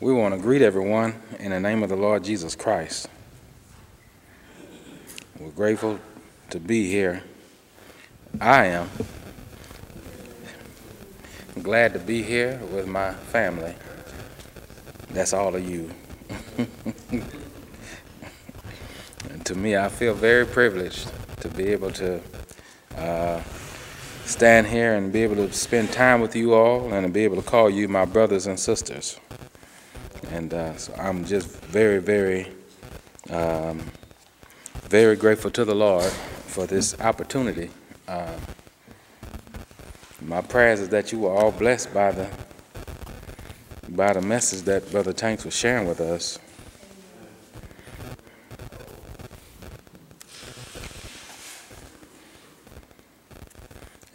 We want to greet everyone in the name of the Lord Jesus Christ. We're grateful to be here. I am glad to be here with my family. That's all of you. and to me, I feel very privileged to be able to uh, stand here and be able to spend time with you all and to be able to call you my brothers and sisters. And uh, so I'm just very, very, um, very grateful to the Lord for this opportunity. Uh, my prayers is that you were all blessed by the by the message that Brother Tanks was sharing with us.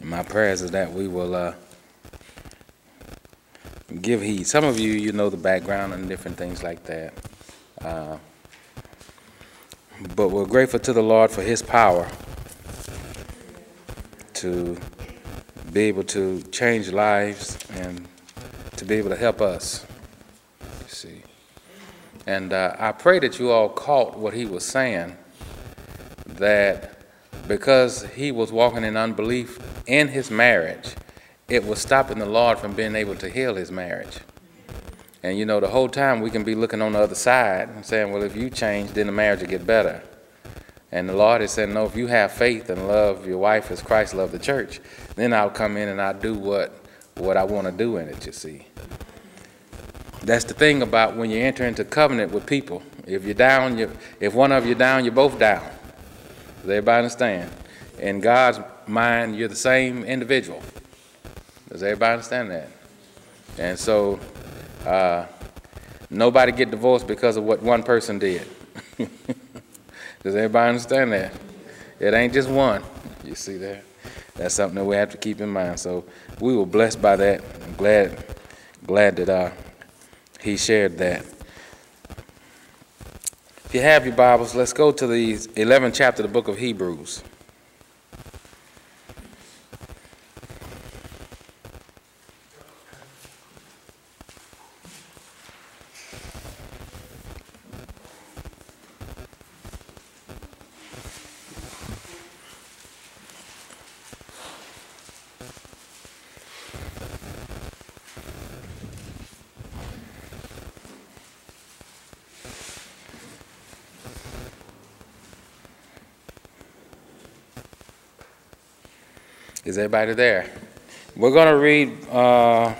And my prayers is that we will uh, give heed. Some of you, you know the background and different things like that. Uh, but we're grateful to the Lord for His power to be able to change lives and to be able to help us. You see. And uh, I pray that you all caught what he was saying that because he was walking in unbelief in his marriage, it was stopping the Lord from being able to heal his marriage. And you know, the whole time we can be looking on the other side and saying, well, if you change, then the marriage will get better. And the Lord is saying, no, if you have faith and love your wife as Christ loved the church, then I'll come in and I'll do what, what I want to do in it, you see. That's the thing about when you enter into covenant with people. If you're down, you, if one of you down, you're both down. Does everybody understand? In God's mind, you're the same individual. Does everybody understand that? And so, uh, nobody get divorced because of what one person did. Does everybody understand that? It ain't just one. You see that? That's something that we have to keep in mind. So we were blessed by that. I'm glad, glad that uh, he shared that. If you have your Bibles, let's go to the 11th chapter of the book of Hebrews. Is everybody there? We're going to read. Uh,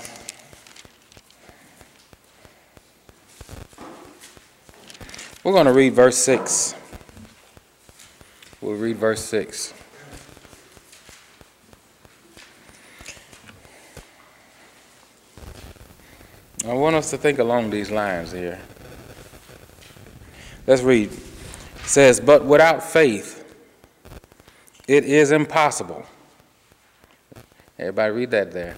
we're going to read verse 6. We'll read verse 6. I want us to think along these lines here. Let's read. It says, But without faith, it is impossible Everybody read that there.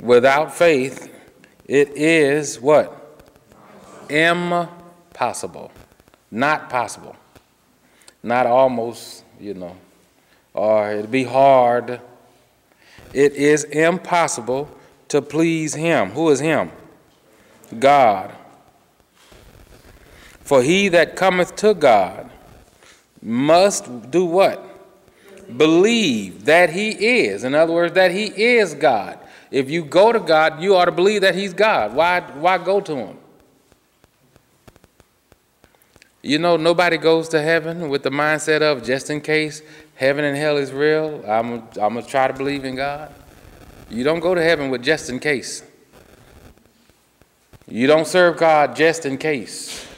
Without faith, it is what? Impossible. Not possible. Not almost, you know, or it'd be hard. It is impossible to please Him. Who is Him? God. For he that cometh to God must do what? Believe that He is. In other words, that He is God. If you go to God, you ought to believe that He's God. Why, why go to Him? You know, nobody goes to heaven with the mindset of just in case heaven and hell is real, I'm, I'm going to try to believe in God. You don't go to heaven with just in case. You don't serve God just in case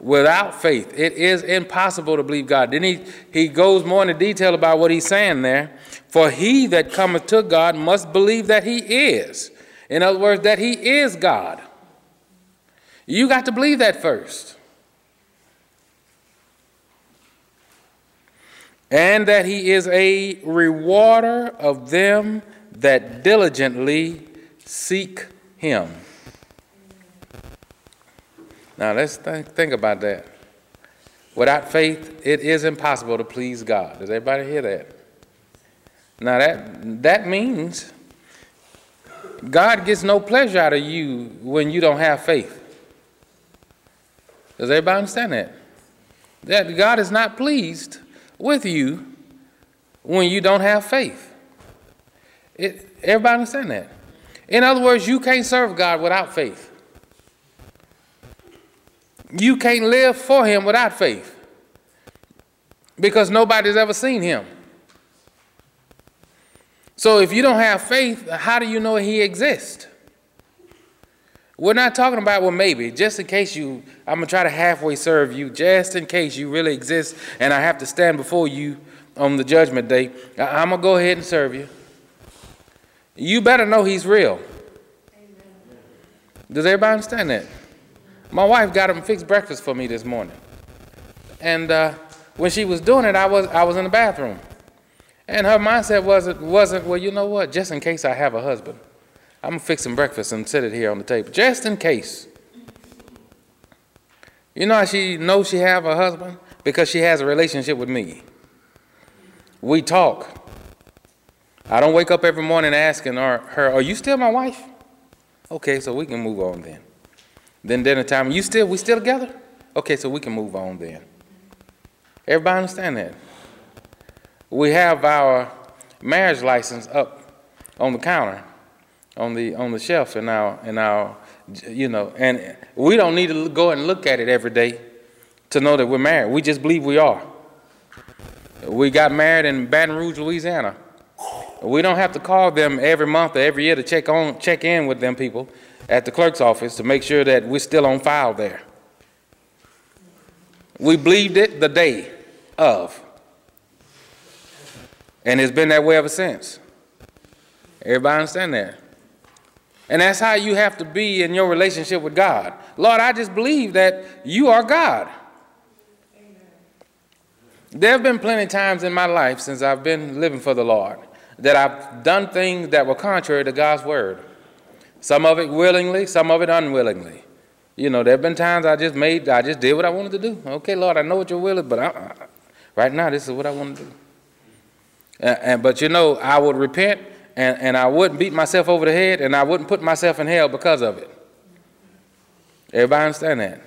without faith. It is impossible to believe God. Then he, he goes more into detail about what he's saying there. For he that cometh to God must believe that he is. In other words, that he is God. You got to believe that first. And that he is a rewarder of them that diligently seek him. Now let's th- think about that. Without faith, it is impossible to please God. Does everybody hear that? Now that that means God gets no pleasure out of you when you don't have faith. Does everybody understand that? That God is not pleased with you when you don't have faith. It, everybody understand that? In other words, you can't serve God without faith. You can't live for Him without faith because nobody's ever seen Him. So if you don't have faith, how do you know He exists? We're not talking about, well, maybe, just in case you, I'm going to try to halfway serve you, just in case you really exist and I have to stand before you on the judgment day. I'm going to go ahead and serve you. You better know He's real. Amen. Does everybody understand that? My wife got him fixed breakfast for me this morning. And uh, when she was doing it, I was, I was in the bathroom. And her mindset wasn't, wasn't, well, you know what, just in case I have a husband. I'm going to fix breakfast and sit it here on the table, just in case. You know how she knows she have a husband? Because she has a relationship with me. We talk. I don't wake up every morning asking her, are you still my wife? Okay, so we can move on then. Then dinner time, you still, we still together? Okay, so we can move on then. Everybody understand that? We have our marriage license up on the counter on the on the shelf in our in our you know and we don't need to go and look at it every day to know that we're married we just believe we are we got married in baton rouge louisiana we don't have to call them every month or every year to check on check in with them people at the clerk's office to make sure that we're still on file there we believed it the day of and it's been that way ever since everybody understand that and that's how you have to be in your relationship with God. Lord, I just believe that you are God. There have been plenty of times in my life since I've been living for the Lord that I've done things that were contrary to God's word. Some of it willingly, some of it unwillingly. You know, there have been times I just made, I just did what I wanted to do. Okay, Lord, I know what your will is, but I, right now this is what I want to do. And, and, but you know, I would repent and, and I wouldn't beat myself over the head and I wouldn't put myself in hell because of it. Everybody understand that?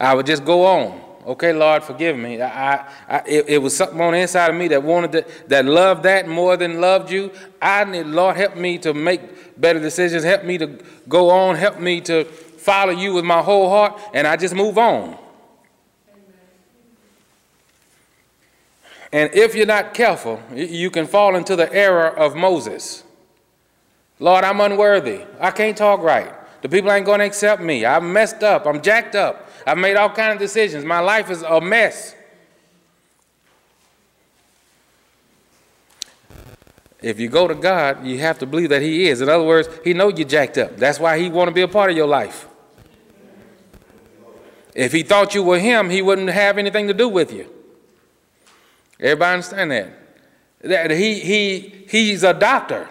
I would just go on. Okay, Lord, forgive me. I, I, it, it, was something on the inside of me that wanted to, that loved that more than loved you. I need, Lord, help me to make better decisions. Help me to go on. Help me to follow you with my whole heart. And I just move on. And if you're not careful, you can fall into the error of Moses. Lord, I'm unworthy. I can't talk right. The people ain't going to accept me. I'm messed up. I'm jacked up. I've made all kinds of decisions. My life is a mess. If you go to God, you have to believe that He is. In other words, He knows you jacked up. That's why He want to be a part of your life. If He thought you were Him, He wouldn't have anything to do with you. Everybody understand that? That he, he, he's a doctor.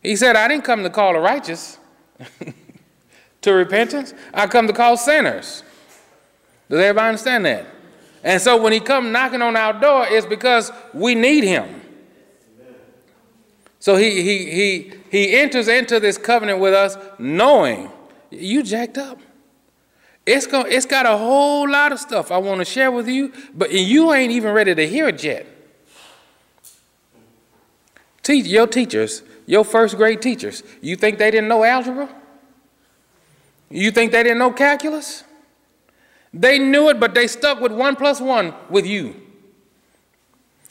He said, I didn't come to call the righteous to repentance. I come to call sinners. Does everybody understand that? And so when he come knocking on our door, it's because we need him. So he, he, he, he enters into this covenant with us knowing you jacked up. It's, going it's got a whole lot of stuff I want to share with you, but you ain't even ready to hear it yet. Teach, your teachers, your first grade teachers, you think they didn't know algebra? You think they didn't know calculus? They knew it, but they stuck with one plus one with you.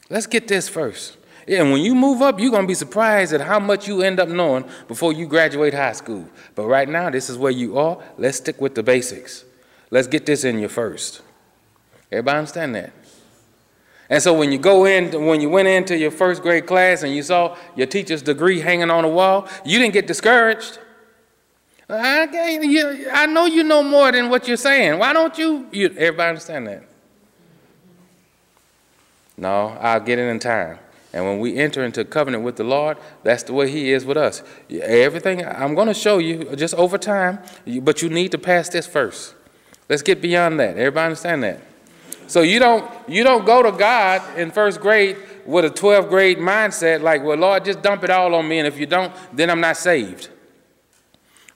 Let's get this first. And when you move up, you're going to be surprised at how much you end up knowing before you graduate high school. But right now, this is where you are. Let's stick with the basics. Let's get this in you first. Everybody understand that? And so when you go in, when you went into your first grade class and you saw your teacher's degree hanging on the wall, you didn't get discouraged. I, can't. I know you know more than what you're saying. Why don't you, you? Everybody understand that? No, I'll get it in time. And when we enter into covenant with the Lord, that's the way He is with us. Everything I'm going to show you just over time, but you need to pass this first. Let's get beyond that. Everybody understand that? So you don't you don't go to God in first grade with a 12th grade mindset, like, well, Lord, just dump it all on me, and if you don't, then I'm not saved.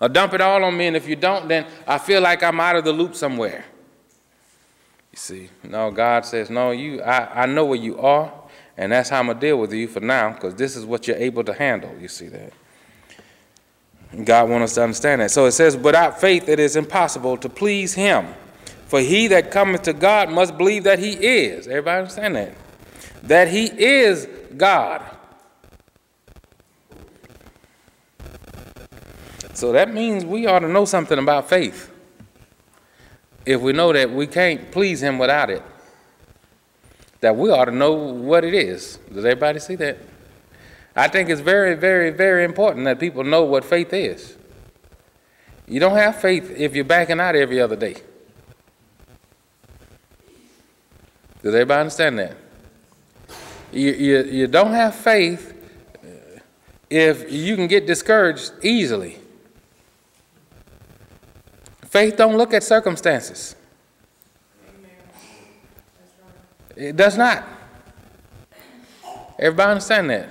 Or dump it all on me, and if you don't, then I feel like I'm out of the loop somewhere. You see, no, God says, no, you, I, I know where you are, and that's how I'm going to deal with you for now, because this is what you're able to handle. You see that? God wants us to understand that. So it says, without faith it is impossible to please him. For he that cometh to God must believe that he is. Everybody understand that? That he is God. So that means we ought to know something about faith. If we know that we can't please him without it, that we ought to know what it is. Does everybody see that? I think it's very, very, very important that people know what faith is. You don't have faith if you're backing out every other day. Does everybody understand that? You, you, you don't have faith if you can get discouraged easily. Faith don't look at circumstances. It does not. Everybody understand that?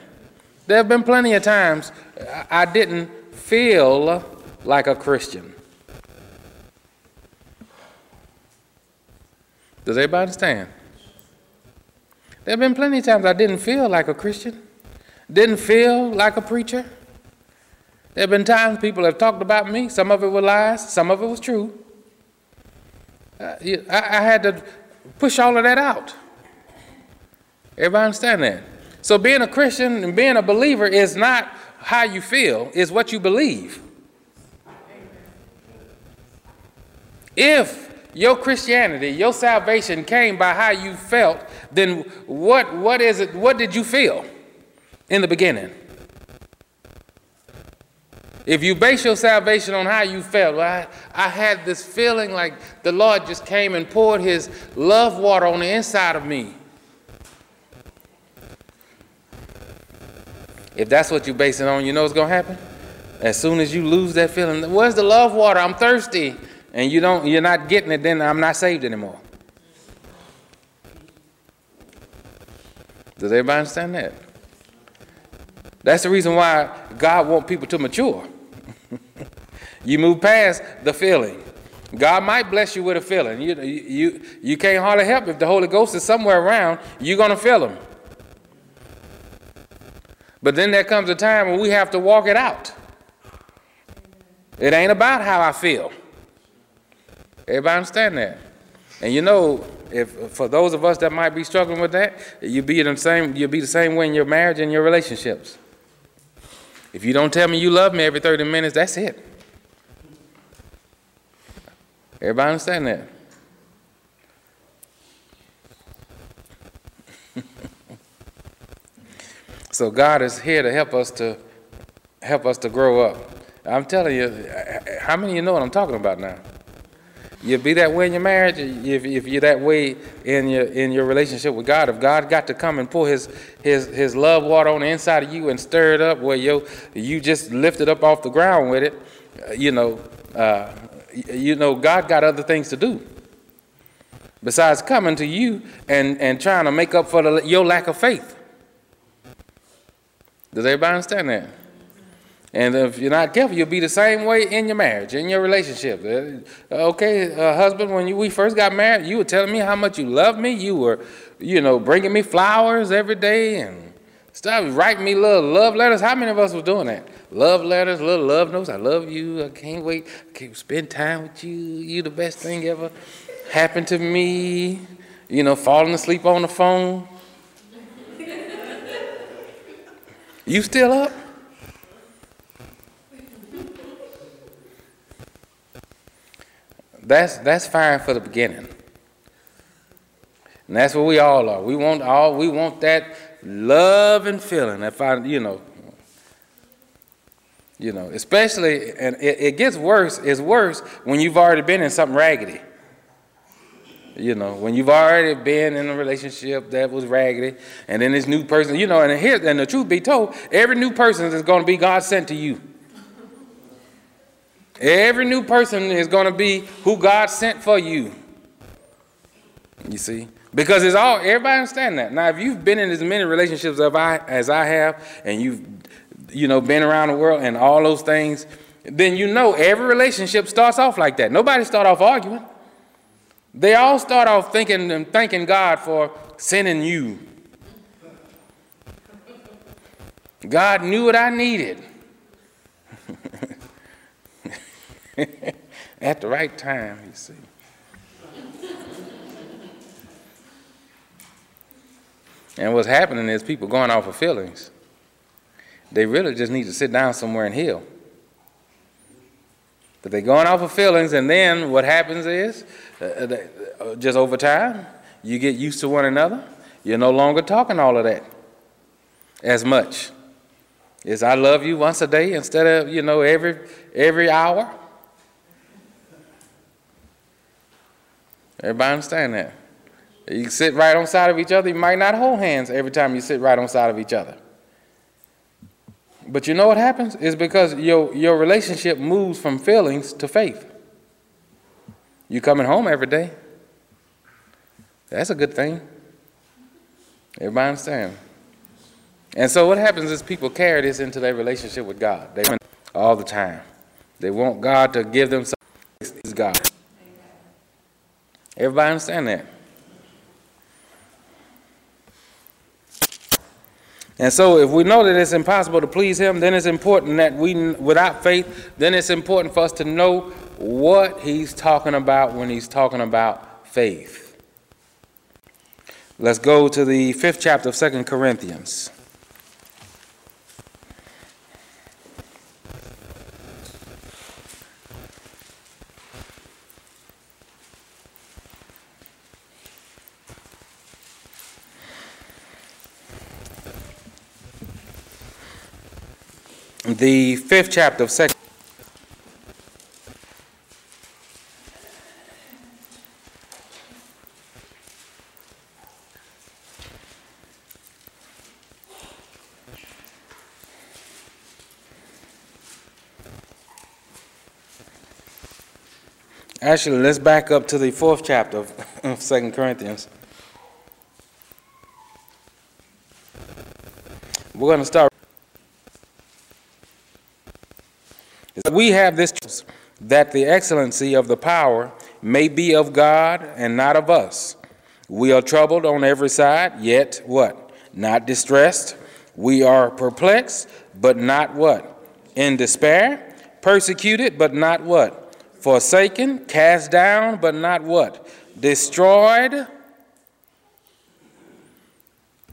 There have been plenty of times I didn't feel like a Christian. Does everybody understand? There have been plenty of times I didn't feel like a Christian, didn't feel like a preacher. There have been times people have talked about me. Some of it were lies, some of it was true. Uh, I, I had to push all of that out. Everybody understand that? So being a Christian and being a believer is not how you feel, it's what you believe. If your Christianity, your salvation came by how you felt, then what, what is it, what did you feel in the beginning? If you base your salvation on how you felt, well, I, I had this feeling like the Lord just came and poured his love water on the inside of me. If that's what you base it on, you know what's going to happen? As soon as you lose that feeling, where's the love water? I'm thirsty. And you don't, you're not getting it, then I'm not saved anymore. Does everybody understand that? That's the reason why God wants people to mature. You move past the feeling. God might bless you with a feeling. You, you, you can't hardly help if the Holy Ghost is somewhere around, you're going to feel him. But then there comes a time when we have to walk it out. It ain't about how I feel. Everybody understand that? And you know, if for those of us that might be struggling with that, you be the same. You'll be the same way in your marriage and your relationships. If you don't tell me you love me every 30 minutes, that's it. Everybody understand that? So God is here to help us to help us to grow up. I'm telling you, how many of you know what I'm talking about now? You'll be that way in your marriage if, if you're that way in your in your relationship with God. If God got to come and pour his his his love water on the inside of you and stir it up where you you just lift it up off the ground with it, uh, you know, uh, you know God got other things to do besides coming to you and and trying to make up for the, your lack of faith. Does everybody understand that? And if you're not careful, you'll be the same way in your marriage, in your relationship. Uh, okay, uh, husband, when you, we first got married, you were telling me how much you loved me. You were, you know, bringing me flowers every day and stuff, writing me little love letters. How many of us were doing that? Love letters, little love notes. I love you. I can't wait. I can't spend time with you. You the best thing ever happened to me. You know, falling asleep on the phone. You still up? That's that's fine for the beginning. And that's what we all are. We want all we want that love and feeling. If I you know you know, especially and it, it gets worse, it's worse when you've already been in something raggedy. You know, when you've already been in a relationship that was raggedy, and then this new person, you know, and here, and the truth be told, every new person is going to be God sent to you. Every new person is going to be who God sent for you. You see? Because it's all everybody understand that. Now, if you've been in as many relationships as I as I have, and you've you know been around the world and all those things, then you know every relationship starts off like that. Nobody start off arguing. They all start off thinking and thanking God for sending you. God knew what I needed. At the right time, you see. And what's happening is people going off of feelings. They really just need to sit down somewhere and heal. But they're going off of feelings, and then what happens is, uh, uh, uh, just over time, you get used to one another. You're no longer talking all of that as much. Is I love you once a day instead of you know every every hour. Everybody understand that? You sit right on side of each other. You might not hold hands every time you sit right on side of each other. But you know what happens? Is because your, your relationship moves from feelings to faith. You coming home every day. That's a good thing. Everybody understand? And so what happens is people carry this into their relationship with God. They all the time. They want God to give them something. He's God. Everybody understand that? And so, if we know that it's impossible to please Him, then it's important that we, without faith, then it's important for us to know what He's talking about when He's talking about faith. Let's go to the fifth chapter of Second Corinthians. The fifth chapter of Second. Actually, let's back up to the fourth chapter of Second Corinthians. We're going to start. We have this that the excellency of the power may be of God and not of us. We are troubled on every side, yet what? Not distressed. We are perplexed, but not what? In despair. Persecuted, but not what? Forsaken. Cast down, but not what? Destroyed.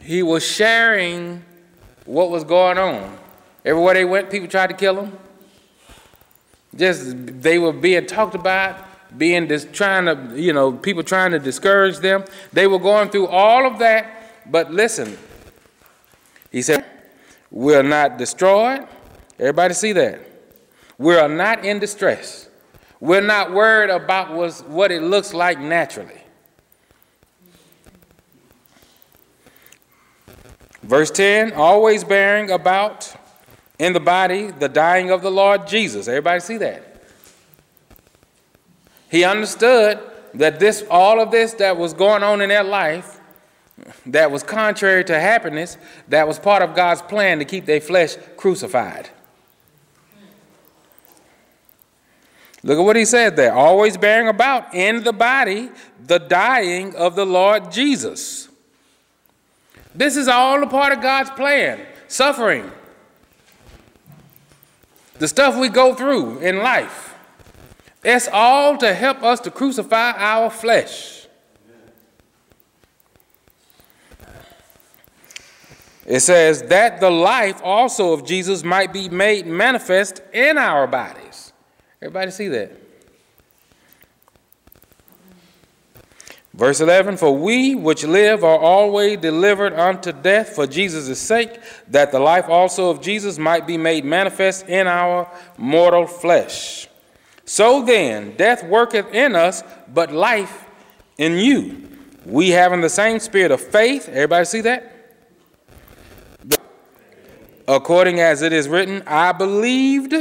He was sharing what was going on. Everywhere they went, people tried to kill him. Just they were being talked about, being just trying to, you know, people trying to discourage them. They were going through all of that. But listen, he said, We're not destroyed. Everybody see that? We are not in distress. We're not worried about what it looks like naturally. Verse 10 always bearing about in the body the dying of the Lord Jesus. Everybody see that? He understood that this all of this that was going on in their life that was contrary to happiness, that was part of God's plan to keep their flesh crucified. Look at what he said there. Always bearing about in the body the dying of the Lord Jesus. This is all a part of God's plan. Suffering, the stuff we go through in life, it's all to help us to crucify our flesh. It says that the life also of Jesus might be made manifest in our bodies. Everybody see that? Verse 11 For we which live are always delivered unto death for Jesus' sake, that the life also of Jesus might be made manifest in our mortal flesh. So then, death worketh in us, but life in you. We having the same spirit of faith. Everybody see that? According as it is written, I believed,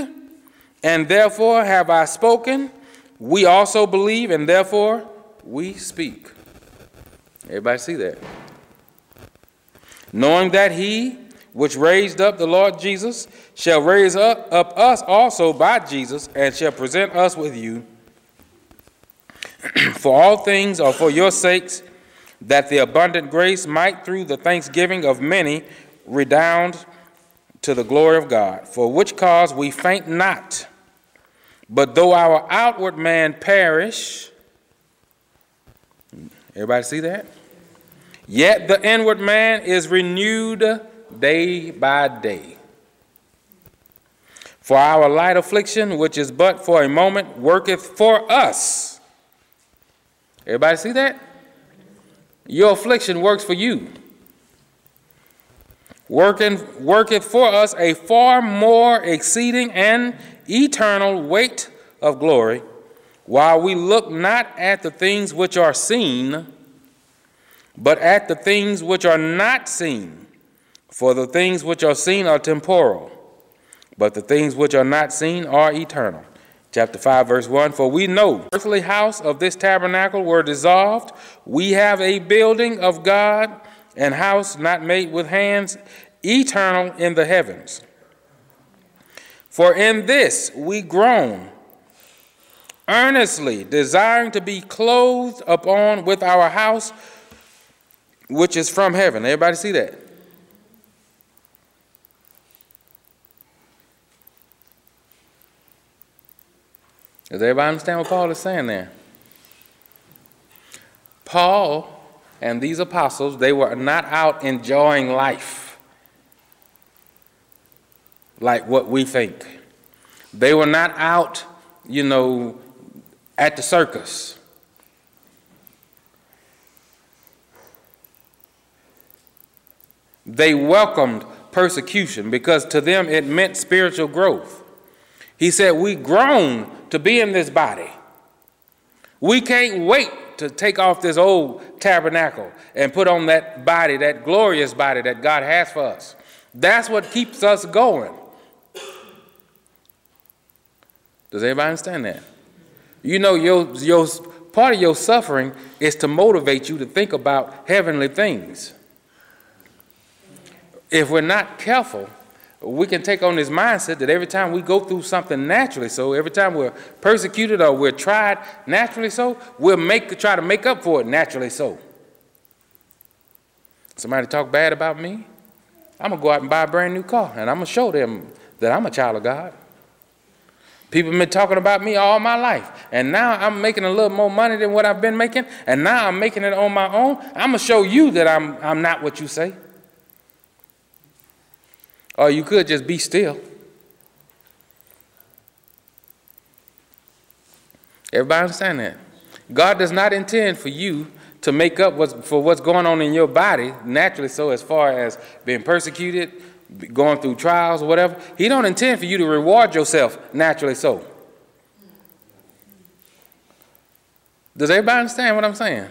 and therefore have I spoken. We also believe, and therefore we speak. Everybody see that? Knowing that he which raised up the Lord Jesus shall raise up, up us also by Jesus and shall present us with you. for all things are for your sakes, that the abundant grace might through the thanksgiving of many redound to the glory of God. For which cause we faint not, but though our outward man perish, everybody see that? Yet the inward man is renewed day by day. For our light affliction, which is but for a moment, worketh for us. Everybody see that? Your affliction works for you. Working, worketh for us a far more exceeding and eternal weight of glory, while we look not at the things which are seen, but at the things which are not seen. For the things which are seen are temporal, but the things which are not seen are eternal. Chapter 5, verse 1 For we know the earthly house of this tabernacle were dissolved. We have a building of God, and house not made with hands, eternal in the heavens. For in this we groan, earnestly desiring to be clothed upon with our house which is from heaven. Everybody see that? Does everybody understand what Paul is saying there? Paul and these apostles, they were not out enjoying life like what we think. They were not out, you know, at the circus. They welcomed persecution because to them it meant spiritual growth. He said, We groan to be in this body. We can't wait to take off this old tabernacle and put on that body, that glorious body that God has for us. That's what keeps us going. Does anybody understand that? You know, your, your, part of your suffering is to motivate you to think about heavenly things. If we're not careful, we can take on this mindset that every time we go through something naturally so, every time we're persecuted or we're tried naturally so, we'll make try to make up for it naturally so. Somebody talk bad about me, I'm gonna go out and buy a brand new car and I'm gonna show them that I'm a child of God. People have been talking about me all my life, and now I'm making a little more money than what I've been making, and now I'm making it on my own. I'm gonna show you that I'm I'm not what you say. Or you could just be still. Everybody understand that? God does not intend for you to make up what's, for what's going on in your body naturally so as far as being persecuted, going through trials or whatever. He don't intend for you to reward yourself naturally so. Does everybody understand what I'm saying?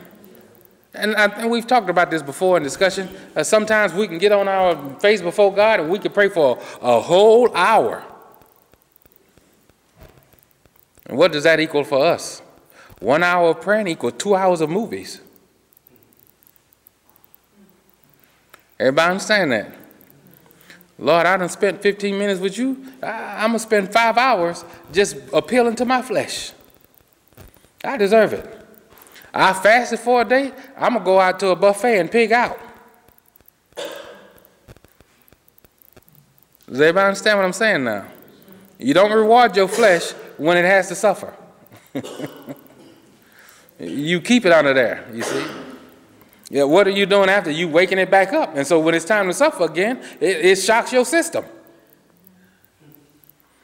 And I think we've talked about this before in discussion. Uh, sometimes we can get on our face before God and we can pray for a, a whole hour. And what does that equal for us? One hour of praying equals two hours of movies. Everybody understand that? Lord, I done spent 15 minutes with you. I, I'm going to spend five hours just appealing to my flesh. I deserve it. I fasted for a day, I'm going to go out to a buffet and pig out. Does everybody understand what I'm saying now? You don't reward your flesh when it has to suffer. you keep it under there, you see. Yeah, what are you doing after? You waking it back up. And so when it's time to suffer again, it, it shocks your system.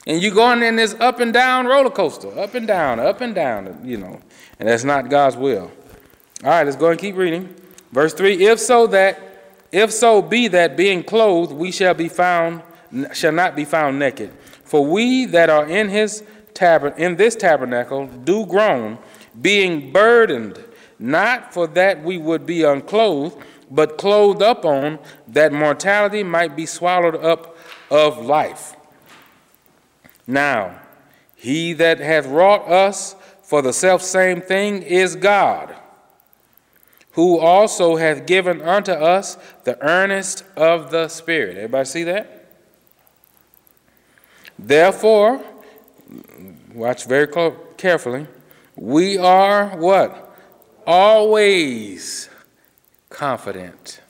And you're going in this up and down roller coaster, up and down, up and down, you know. And that's not God's will. All right, let's go and keep reading. Verse 3 If so that, if so be that being clothed, we shall be found, shall not be found naked. For we that are in his tabern, in this tabernacle do groan, being burdened, not for that we would be unclothed, but clothed up on, that mortality might be swallowed up of life. Now, he that hath wrought us for the self same thing is God, who also hath given unto us the earnest of the Spirit. Everybody see that? Therefore, watch very carefully, we are what? Always confident.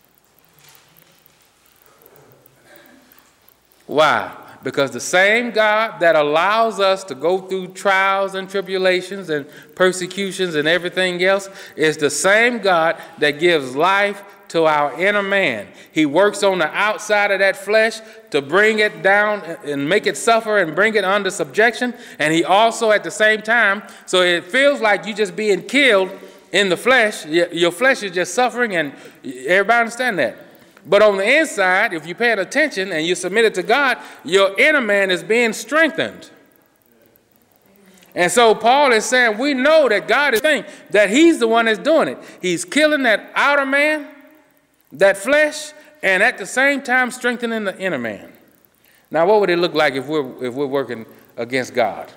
Why? Because the same God that allows us to go through trials and tribulations and persecutions and everything else is the same God that gives life to our inner man. He works on the outside of that flesh to bring it down and make it suffer and bring it under subjection. And he also, at the same time, so it feels like you're just being killed in the flesh. Your flesh is just suffering, and everybody understand that. But on the inside, if you're paying attention and you submit it to God, your inner man is being strengthened. And so Paul is saying, we know that God is saying that He's the one that's doing it. He's killing that outer man, that flesh, and at the same time strengthening the inner man. Now, what would it look like if we're if we're working against God?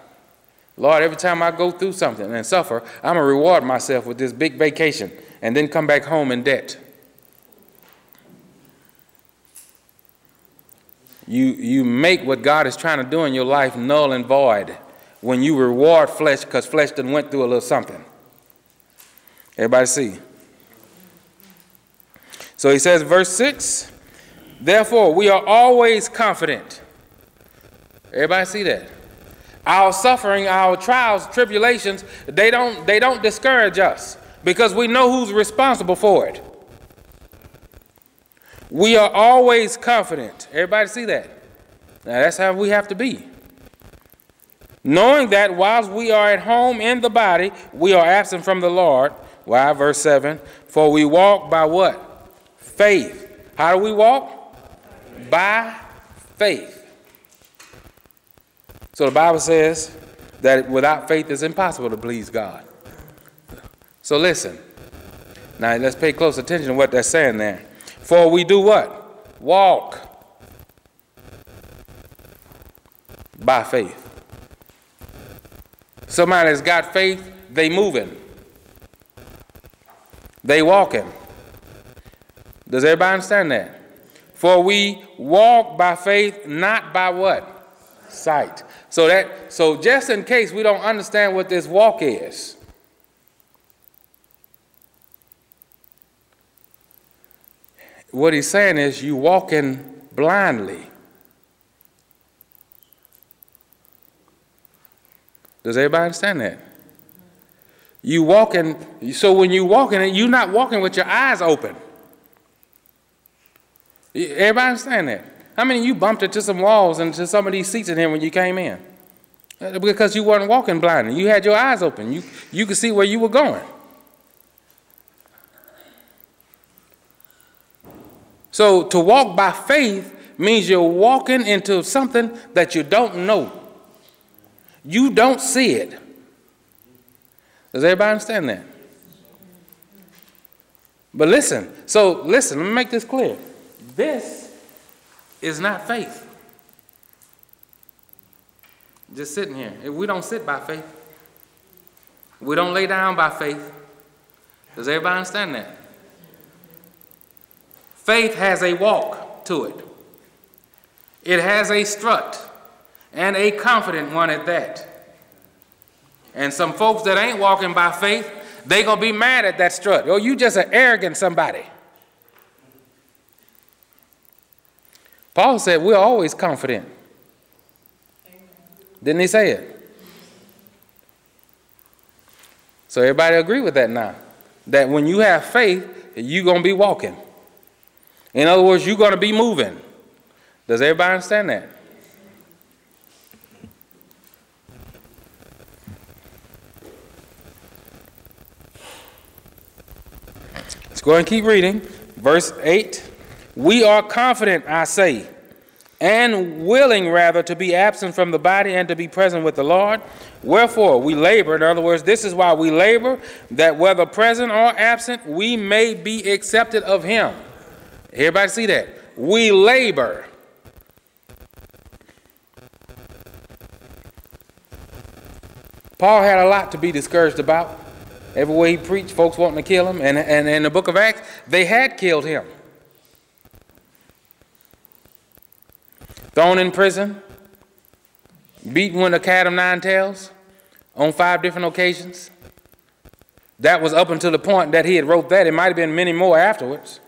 Lord, every time I go through something and suffer, I'm gonna reward myself with this big vacation and then come back home in debt. You, you make what God is trying to do in your life null and void when you reward flesh because flesh done went through a little something. Everybody see? So he says, verse 6 Therefore, we are always confident. Everybody see that? Our suffering, our trials, tribulations, they don't, they don't discourage us because we know who's responsible for it. We are always confident. Everybody see that? Now that's how we have to be. Knowing that whilst we are at home in the body, we are absent from the Lord. Why? Verse 7 For we walk by what? Faith. How do we walk? By faith. So the Bible says that without faith it's impossible to please God. So listen. Now let's pay close attention to what they're saying there. For we do what? Walk by faith. Somebody that's got faith, they moving. They walking. Does everybody understand that? For we walk by faith, not by what? Sight. So that so just in case we don't understand what this walk is, what he's saying is you walking blindly. Does everybody understand that? You walking, so when you walking, you're not walking with your eyes open. Everybody understand that? How many of you bumped into some walls and to some of these seats in here when you came in? Uh, because you weren't walking blindly. You had your eyes open. You, you could see where you were going. So to walk by faith means you're walking into something that you don't know. You don't see it. Does everybody understand that? But listen, so listen, let me make this clear. This is not faith. Just sitting here. If we don't sit by faith. We don't lay down by faith. Does everybody understand that? Faith has a walk to it. It has a strut, and a confident one at that. And some folks that ain't walking by faith, they gonna be mad at that strut. Oh, you just an arrogant somebody. Paul said we're always confident. Didn't he say it? So everybody agree with that now. That when you have faith, you're gonna be walking. In other words, you're going to be moving. Does everybody understand that? Let's go and keep reading. Verse 8 We are confident, I say, and willing rather to be absent from the body and to be present with the Lord. Wherefore we labor, in other words, this is why we labor, that whether present or absent, we may be accepted of Him. Everybody see that? We labor. Paul had a lot to be discouraged about. Everywhere he preached, folks wanting to kill him. And, and in the book of Acts, they had killed him. Thrown in prison, beaten with a cat of nine tails on five different occasions. That was up until the point that he had wrote that. It might have been many more afterwards.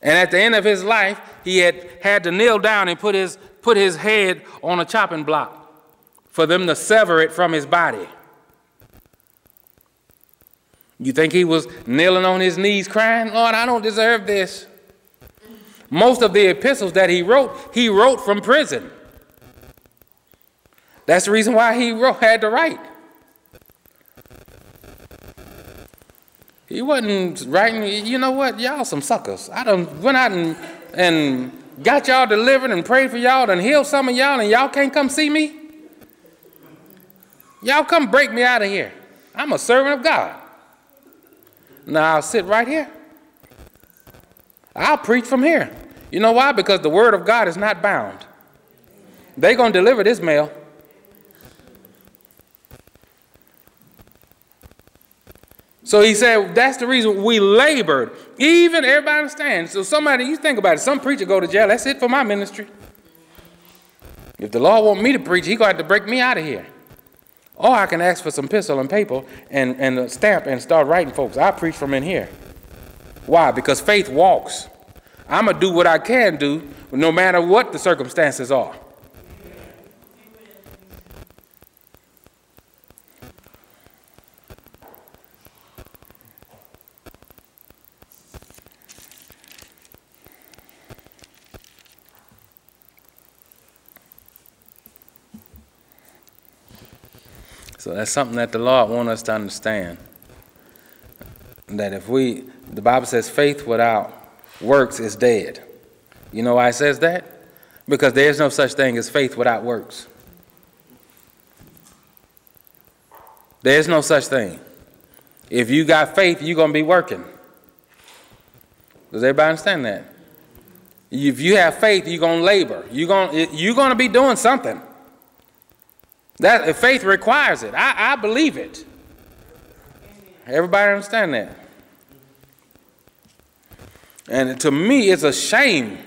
And at the end of his life, he had had to kneel down and put his, put his head on a chopping block for them to sever it from his body. You think he was kneeling on his knees crying, Lord, I don't deserve this. Most of the epistles that he wrote, he wrote from prison. That's the reason why he wrote, had to write. He wasn't writing, you know what, y'all some suckers. I done went out and, and got y'all delivered and prayed for y'all and healed some of y'all and y'all can't come see me? Y'all come break me out of here. I'm a servant of God. Now I'll sit right here. I'll preach from here. You know why? Because the word of God is not bound. They're going to deliver this mail. So he said, that's the reason we labored. Even everybody understands. So somebody, you think about it, some preacher go to jail, that's it for my ministry. If the Lord want me to preach, he going to have to break me out of here. Or I can ask for some pencil and paper and, and a stamp and start writing folks. I preach from in here. Why? Because faith walks. I'm going to do what I can do no matter what the circumstances are. So that's something that the Lord wants us to understand. That if we, the Bible says, faith without works is dead. You know why it says that? Because there's no such thing as faith without works. There's no such thing. If you got faith, you're going to be working. Does everybody understand that? If you have faith, you're going to labor. You're going, you're going to be doing something. That faith requires it. I, I believe it. Everybody understand that? And to me, it's a shame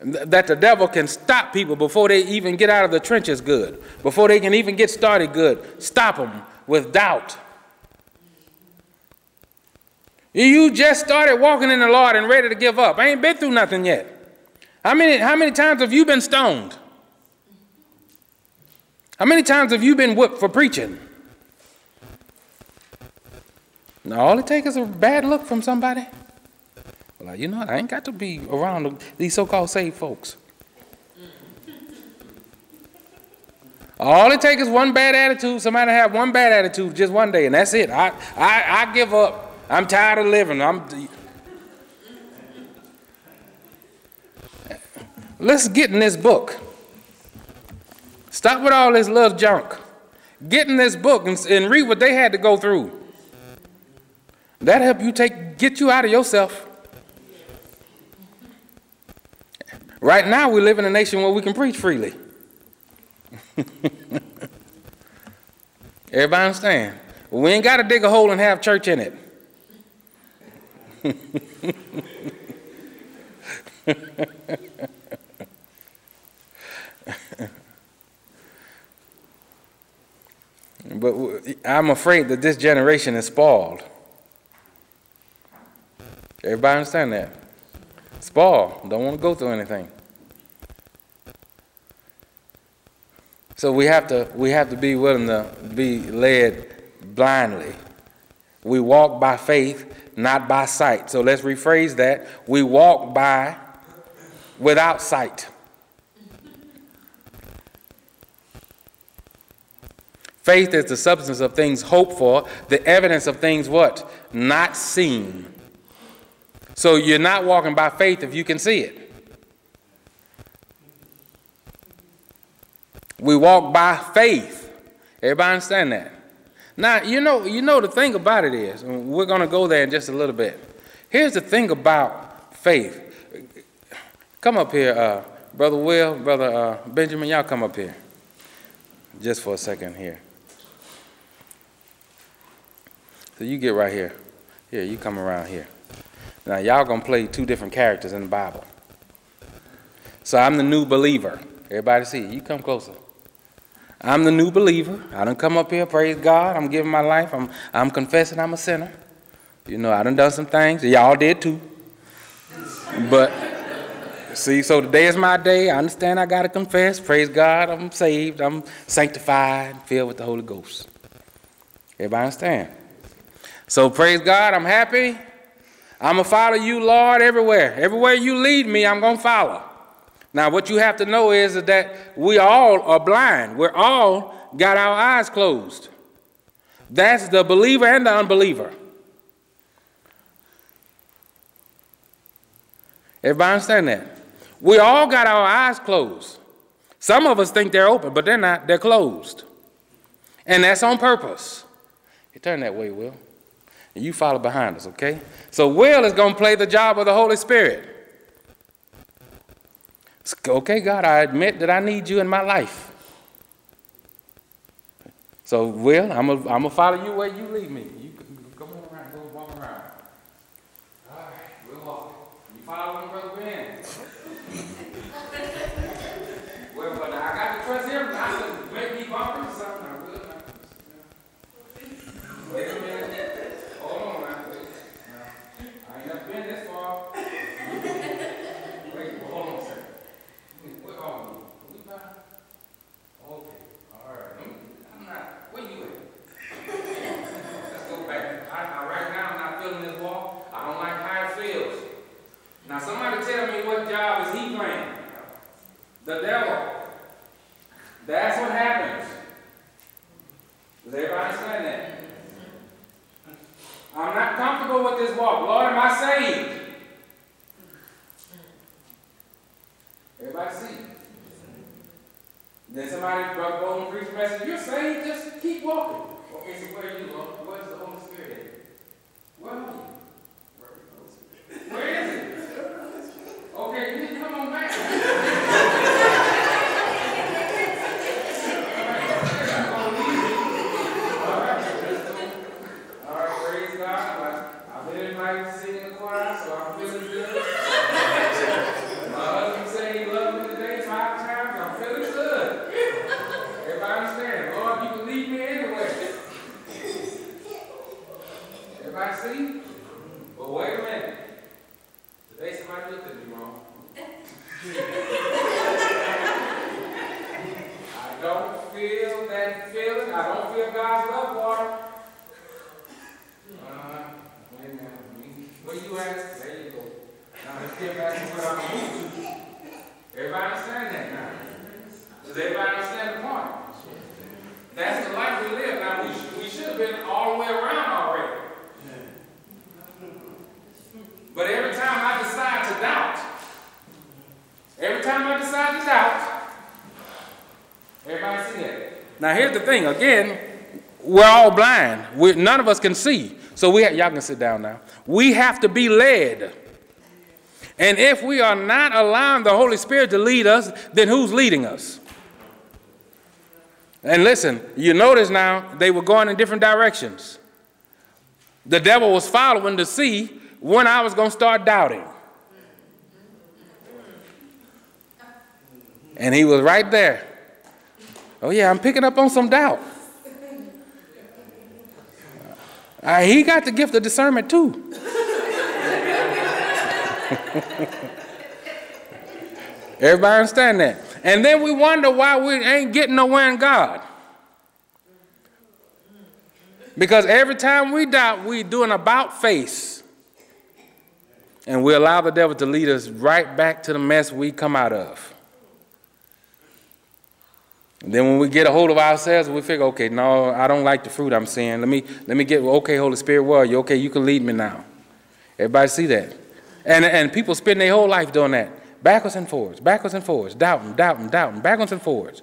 that the devil can stop people before they even get out of the trenches good, before they can even get started good. Stop them with doubt. You just started walking in the Lord and ready to give up. I ain't been through nothing yet. How many, how many times have you been stoned? How many times have you been whipped for preaching? Now, all it takes is a bad look from somebody. Well, you know, I ain't got to be around these so called saved folks. All it takes is one bad attitude. Somebody have one bad attitude just one day, and that's it. I, I, I give up. I'm tired of living. I'm. Let's get in this book. Stop with all this little junk. Get in this book and, and read what they had to go through. That help you take get you out of yourself. Right now, we live in a nation where we can preach freely. Everybody understand? We ain't got to dig a hole and have church in it. But I'm afraid that this generation is spoiled. Everybody understand that? Spoiled. Don't want to go through anything. So we have to we have to be willing to be led blindly. We walk by faith, not by sight. So let's rephrase that. We walk by without sight. Faith is the substance of things hoped for, the evidence of things what? Not seen. So you're not walking by faith if you can see it. We walk by faith. Everybody understand that? Now, you know, you know the thing about it is, we're going to go there in just a little bit. Here's the thing about faith. Come up here, uh, Brother Will, Brother uh, Benjamin, y'all come up here. Just for a second here. So you get right here. Here, you come around here. Now, y'all gonna play two different characters in the Bible. So I'm the new believer. Everybody see. You come closer. I'm the new believer. I don't come up here, praise God. I'm giving my life. I'm, I'm confessing I'm a sinner. You know, I done done some things. Y'all did too. But see, so today is my day. I understand I got to confess. Praise God. I'm saved. I'm sanctified, filled with the Holy Ghost. Everybody understand? So praise God. I'm happy. I'm going to follow you, Lord, everywhere. Everywhere you lead me, I'm going to follow. Now, what you have to know is that we all are blind. We're all got our eyes closed. That's the believer and the unbeliever. Everybody understand that? We all got our eyes closed. Some of us think they're open, but they're not. They're closed. And that's on purpose. You turn that way, Will. And you follow behind us, okay? So Will is going to play the job of the Holy Spirit. Okay, God, I admit that I need you in my life. So, Will, I'm going to follow you where you lead me. You come on around, go walk around. All right, we'll walk. You follow me, thing. Again, we're all blind. We're, none of us can see. So we y'all can sit down now. We have to be led. And if we are not allowing the Holy Spirit to lead us, then who's leading us? And listen, you notice now they were going in different directions. The devil was following to see when I was going to start doubting. And he was right there. Oh, yeah, I'm picking up on some doubt. Uh, he got the gift of discernment too. Everybody understand that? And then we wonder why we ain't getting nowhere in God. Because every time we doubt, we do an about face. And we allow the devil to lead us right back to the mess we come out of. Then when we get a hold of ourselves, we figure, okay, no, I don't like the fruit I'm seeing. Let me let me get okay, Holy Spirit, well, you okay, you can lead me now. Everybody see that? And and people spend their whole life doing that. Backwards and forwards, backwards and forwards, doubting, doubting, doubting, backwards and forwards.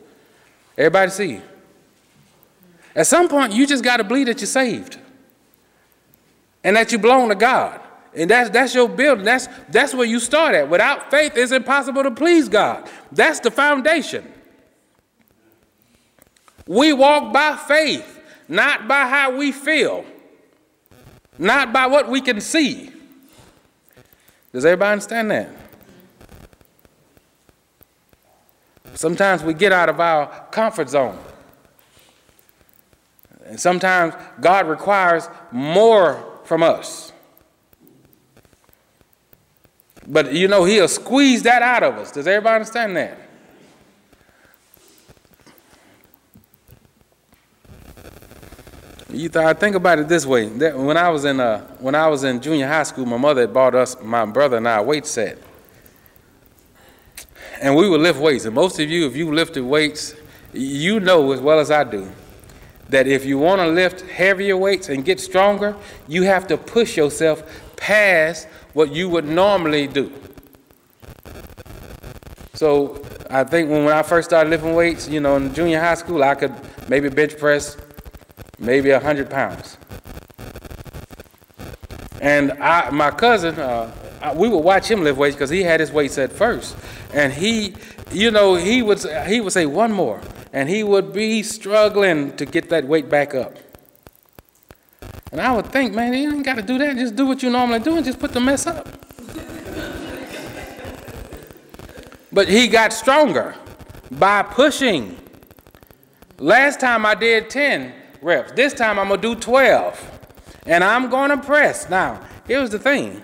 Everybody see? At some point, you just got to believe that you're saved. And that you belong to God. And that's, that's your building. That's, that's where you start at. Without faith, it's impossible to please God. That's the foundation. We walk by faith, not by how we feel. not by what we can see. Does everybody understand that? Sometimes we get out of our comfort zone. And sometimes God requires more from us. But you know, He'll squeeze that out of us. Does everybody understand that? You th- I think about it this way. That when I was in uh, when I was in junior high school, my mother bought us, my brother and I, a weight set, and we would lift weights. And most of you, if you lifted weights, you know as well as I do that if you want to lift heavier weights and get stronger, you have to push yourself past what you would normally do. So I think when, when I first started lifting weights, you know, in junior high school, I could maybe bench press maybe 100 pounds. And I, my cousin, uh, I, we would watch him lift weights because he had his weight set first. And he, you know, he would, he would say, one more. And he would be struggling to get that weight back up. And I would think, man, you ain't got to do that. Just do what you normally do and just put the mess up. but he got stronger by pushing. Last time I did 10 reps. This time I'm going to do 12. And I'm going to press. Now, here's the thing.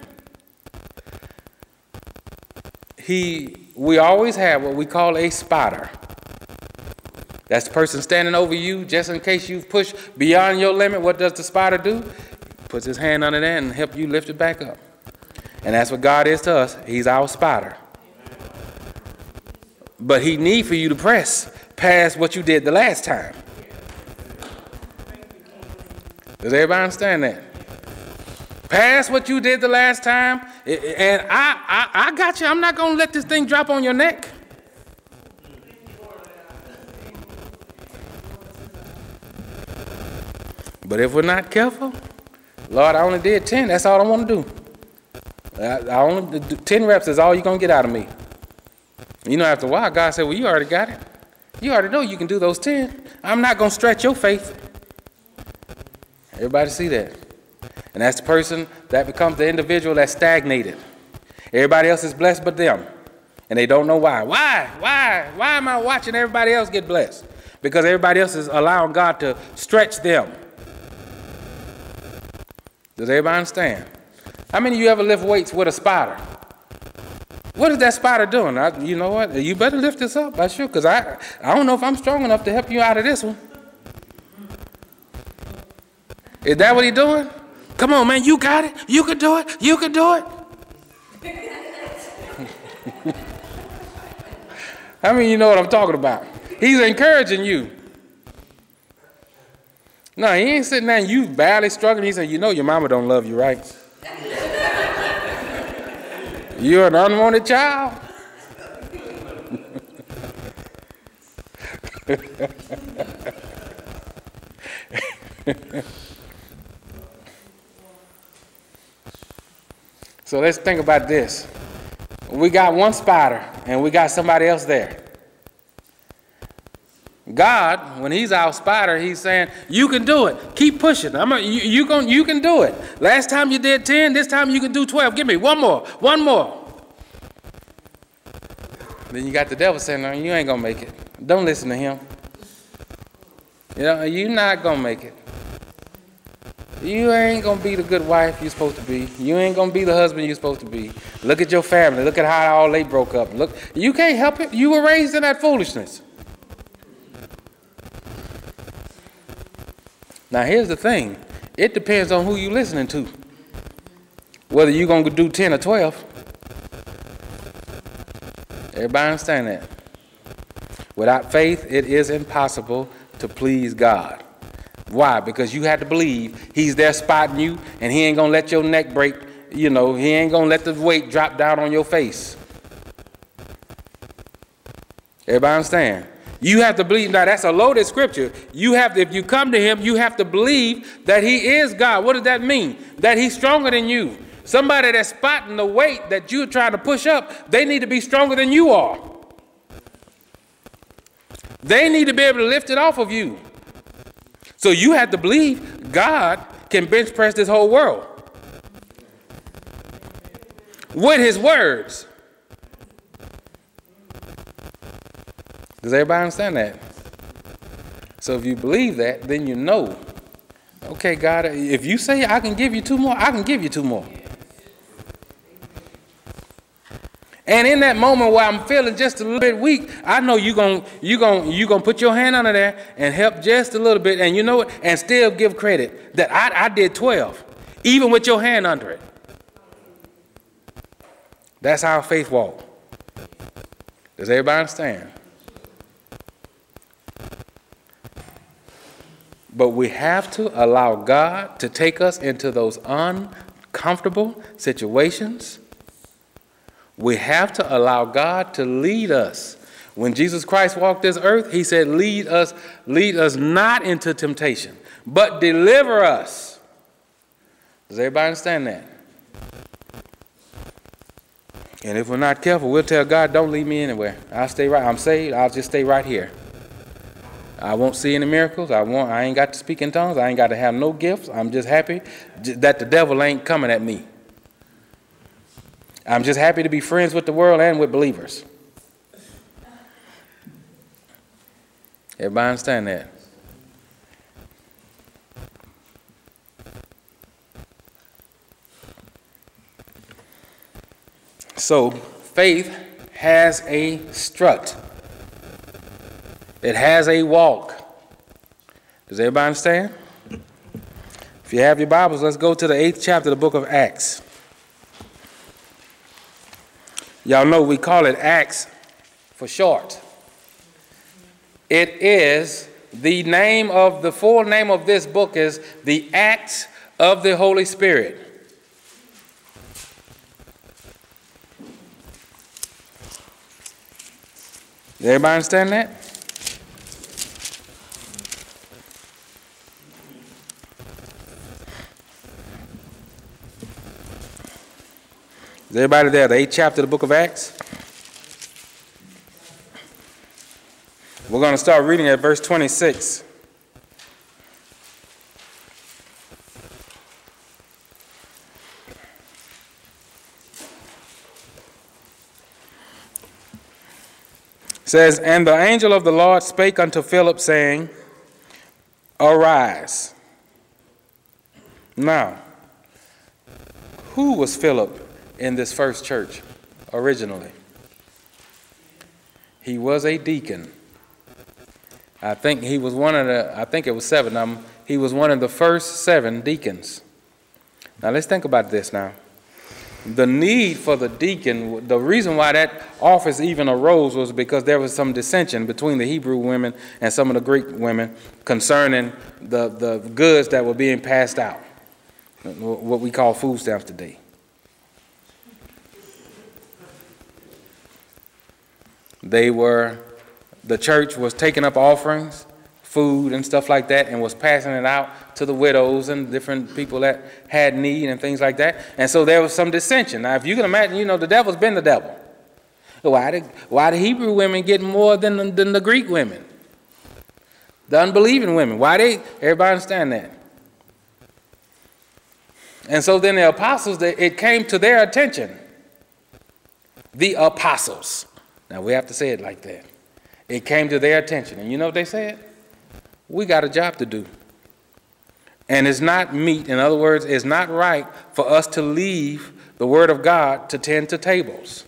He, we always have what we call a spotter. That's the person standing over you just in case you push beyond your limit. What does the spotter do? Puts his hand under there and help you lift it back up. And that's what God is to us. He's our spotter. But he need for you to press past what you did the last time. Does everybody understand that? Pass what you did the last time, and I, I, I got you. I'm not going to let this thing drop on your neck. But if we're not careful, Lord, I only did 10. That's all I want to do. I, I only 10 reps is all you're going to get out of me. You know, after a while, God said, Well, you already got it. You already know you can do those 10. I'm not going to stretch your faith. Everybody see that? And that's the person that becomes the individual that's stagnated. Everybody else is blessed but them. And they don't know why. Why? Why? Why am I watching everybody else get blessed? Because everybody else is allowing God to stretch them. Does everybody understand? How many of you ever lift weights with a spotter? What is that spotter doing? I, you know what? You better lift this up. I sure, because I, I don't know if I'm strong enough to help you out of this one. Is that what he's doing? Come on, man, you got it. You can do it. You can do it. I mean, you know what I'm talking about? He's encouraging you. No, he ain't sitting there and you badly struggling. He said, You know your mama don't love you, right? You're an unwanted child. so let's think about this. We got one spotter and we got somebody else there. God, when He's our spotter, He's saying, "You can do it. Keep pushing. I'm a, you, you, can, you can do it. Last time you did ten. This time you can do twelve. Give me one more. One more." Then you got the devil saying, "No, you ain't gonna make it. Don't listen to him. You know, you're not gonna make it. You ain't gonna be the good wife you're supposed to be. You ain't gonna be the husband you're supposed to be. Look at your family. Look at how all they broke up. Look, you can't help it. You were raised in that foolishness." Now, here's the thing it depends on who you're listening to, whether you're to do 10 or 12. Everybody understand that? Without faith, it is impossible to please God. Why? Because you have to believe He's there spotting you and He ain't going to let your neck break. You know, He ain't going to let the weight drop down on your face. Everybody understand? You have to believe. Now, that's a loaded scripture. You have to, if you come to him, you have to believe that he is God. What does that mean? That he's stronger than you. Somebody that's spotting the weight that you're trying to push up, they need to be stronger than you are. They need to be able to lift it off of you. So you have to believe God can bench press this whole world with his words. Does everybody understand that? So if you believe that, then you know. Okay, God, if you say I can give you two more, I can give you two more. And in that moment where I'm feeling just a little bit weak, I know you're going you gonna, you gonna put your hand under there and help just a little bit. And you know what? And still give credit that I, I did 12, even with your hand under it. That's our faith walk. Does everybody understand? But we have to allow God to take us into those uncomfortable situations. We have to allow God to lead us. When Jesus Christ walked this earth, he said, "Lead us, lead us not into temptation, but deliver us." Does everybody understand that? And if we're not careful, we'll tell God, "Don't lead me anywhere. I'll stay right. I'm saved. I'll just stay right here." I won't see any miracles. I won't. I ain't got to speak in tongues. I ain't got to have no gifts. I'm just happy that the devil ain't coming at me. I'm just happy to be friends with the world and with believers. Everybody understand that? So faith has a strut. It has a walk. Does everybody understand? If you have your Bibles, let's go to the eighth chapter of the book of Acts. Y'all know we call it Acts for short. It is the name of the full name of this book is the Acts of the Holy Spirit. Does everybody understand that? Is everybody there? The eighth chapter of the book of Acts? We're going to start reading at verse 26. It says, And the angel of the Lord spake unto Philip, saying, Arise. Now, who was Philip in this first church originally. He was a deacon. I think he was one of the, I think it was seven of them. He was one of the first seven deacons. Now let's think about this now. The need for the deacon, the reason why that office even arose was because there was some dissension between the Hebrew women and some of the Greek women concerning the, the goods that were being passed out, what we call food stamps today. They were, the church was taking up offerings, food and stuff like that, and was passing it out to the widows and different people that had need and things like that. And so there was some dissension. Now, if you can imagine, you know, the devil's been the devil. Why did, why the Hebrew women get more than, than the Greek women? The unbelieving women. Why they, everybody understand that? And so then the apostles, it came to their attention. The apostles. Now we have to say it like that. It came to their attention. And you know what they said? We got a job to do. And it's not meet, in other words, it's not right for us to leave the Word of God to tend to tables.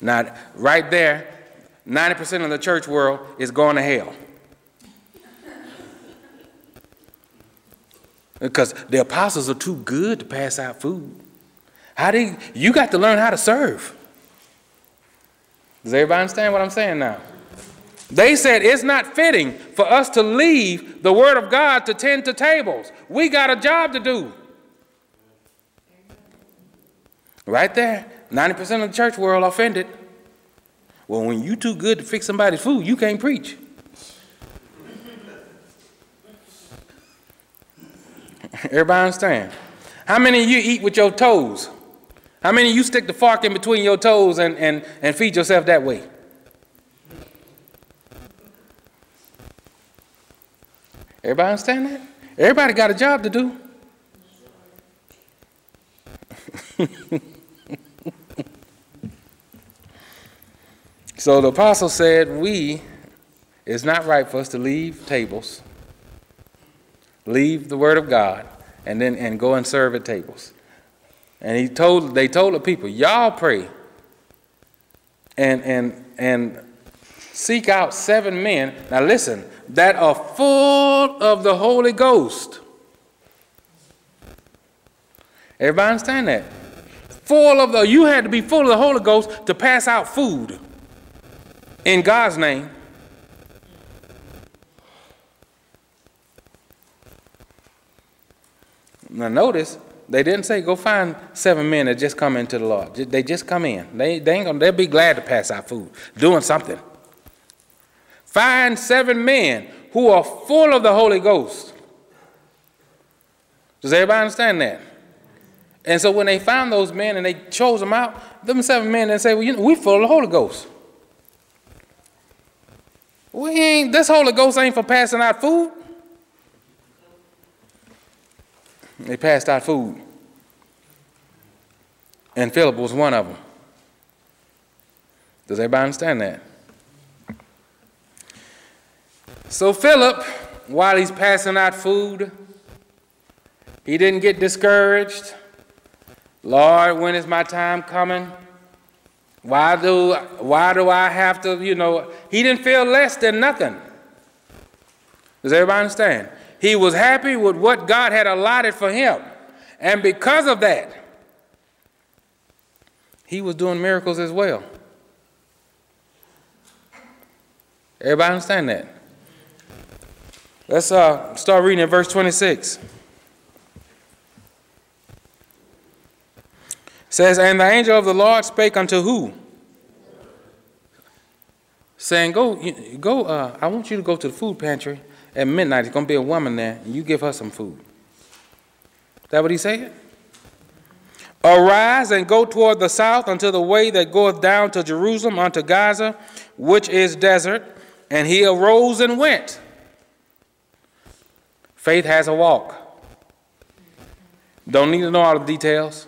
Now, right there, 90% of the church world is going to hell. Because the apostles are too good to pass out food. How do you, you got to learn how to serve. Does everybody understand what I'm saying now? They said it's not fitting for us to leave the Word of God to tend to tables. We got a job to do. Right there, 90% of the church world offended. Well, when you too good to fix somebody's food, you can't preach. Everybody understand? How many of you eat with your toes? How many of you stick the fork in between your toes and, and, and feed yourself that way? Everybody understand that? Everybody got a job to do. so the apostle said, We, it's not right for us to leave tables, leave the word of God, and then and go and serve at tables. And he told they told the people, Y'all pray and and and seek out seven men. Now listen, that are full of the Holy Ghost. Everybody understand that? Full of the, you had to be full of the Holy Ghost to pass out food in God's name. Now notice, they didn't say go find seven men that just come into the Lord. They just come in. They, they ain't gonna, they'll be glad to pass out food, doing something. Find seven men who are full of the Holy Ghost. Does everybody understand that? And so when they found those men and they chose them out, them seven men, they say, well, you know, we full of the Holy Ghost. We ain't, this Holy Ghost ain't for passing out food. They passed out food. And Philip was one of them. Does everybody understand that? So Philip, while he's passing out food, he didn't get discouraged. Lord, when is my time coming? Why do, why do I have to, you know, he didn't feel less than nothing. Does everybody understand? He was happy with what God had allotted for him. And because of that, he was doing miracles as well. Everybody understand that? Let's uh, start reading in verse 26. It says, And the angel of the Lord spake unto who? Saying, Go, go, uh, I want you to go to the food pantry at midnight. There's going to be a woman there, and you give her some food. Is that what he said? Arise and go toward the south unto the way that goeth down to Jerusalem unto Gaza, which is desert. And he arose and went. Faith has a walk. Don't need to know all the details.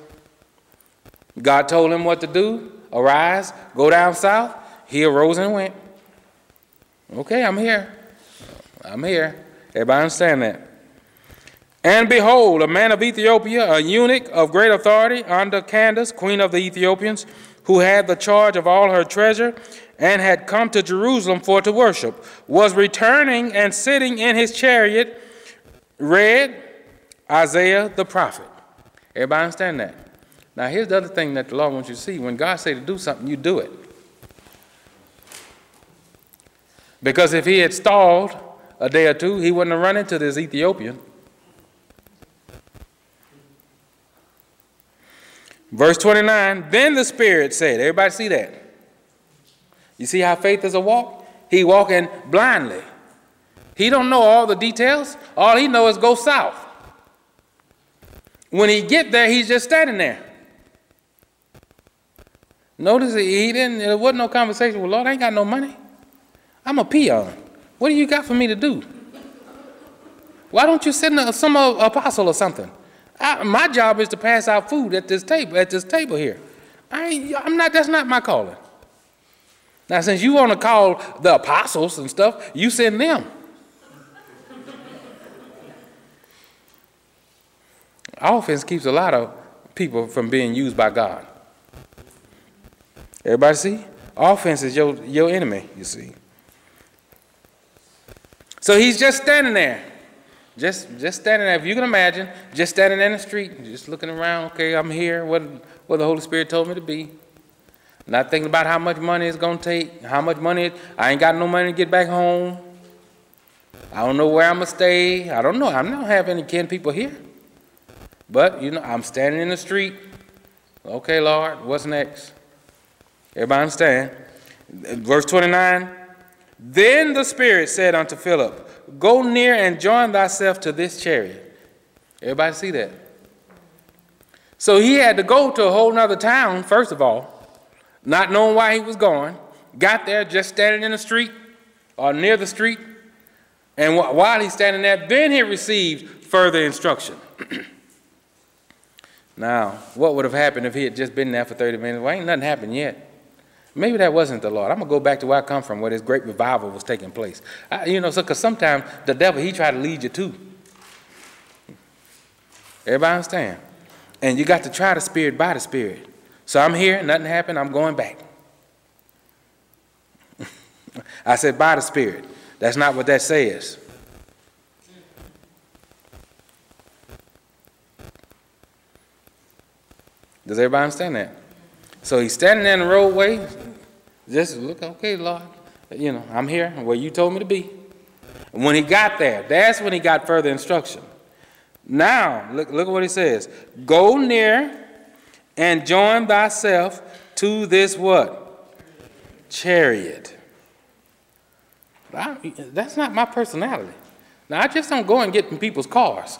God told him what to do. Arise, go down south. He arose and went. Okay, I'm here. I'm here. Everybody understand that? And behold, a man of Ethiopia, a eunuch of great authority under Candace, queen of the Ethiopians, who had the charge of all her treasure, and had come to Jerusalem for to worship, was returning and sitting in his chariot read Isaiah the prophet. Everybody understand that? Now here's the other thing that the Lord wants you to see. When God say to do something, you do it. Because if he had stalled a day or two, he wouldn't have run into this Ethiopian. Verse 29, then the Spirit said, everybody see that? You see how faith is a walk? He walking blindly. He don't know all the details. All he knows is go south. When he get there, he's just standing there. Notice he didn't, there wasn't no conversation with Lord, I ain't got no money. I'm a peon. What do you got for me to do? Why don't you send some apostle or something? I, my job is to pass out food at this table, at this table here. I I'm not, that's not my calling. Now, since you want to call the apostles and stuff, you send them. Offense keeps a lot of people from being used by God. Everybody see? Offense is your, your enemy, you see. So he's just standing there. Just, just standing there. If you can imagine, just standing in the street, just looking around. Okay, I'm here. What, what the Holy Spirit told me to be. Not thinking about how much money it's going to take, how much money. I ain't got no money to get back home. I don't know where I'm going to stay. I don't know. I don't have any kin people here. But, you know, I'm standing in the street. Okay, Lord, what's next? Everybody understand? Verse 29 Then the Spirit said unto Philip, Go near and join thyself to this chariot. Everybody see that? So he had to go to a whole nother town, first of all not knowing why he was going, got there just standing in the street or near the street, and while he's standing there, then he received further instruction. Now, what would have happened if he had just been there for 30 minutes? Well, ain't nothing happened yet. Maybe that wasn't the Lord. I'm going to go back to where I come from, where this great revival was taking place. I, you know, because so, sometimes the devil, he try to lead you too. Everybody understand? And you got to try the spirit by the spirit. So I'm here, nothing happened, I'm going back. I said by the spirit. That's not what that says. Does everybody understand that? So he's standing there in the roadway, just look, okay, Lord, you know, I'm here where you told me to be. And when he got there, that's when he got further instruction. Now, look, look at what he says. Go near and join thyself to this what? Chariot. I, that's not my personality. Now, I just don't go and get in people's cars.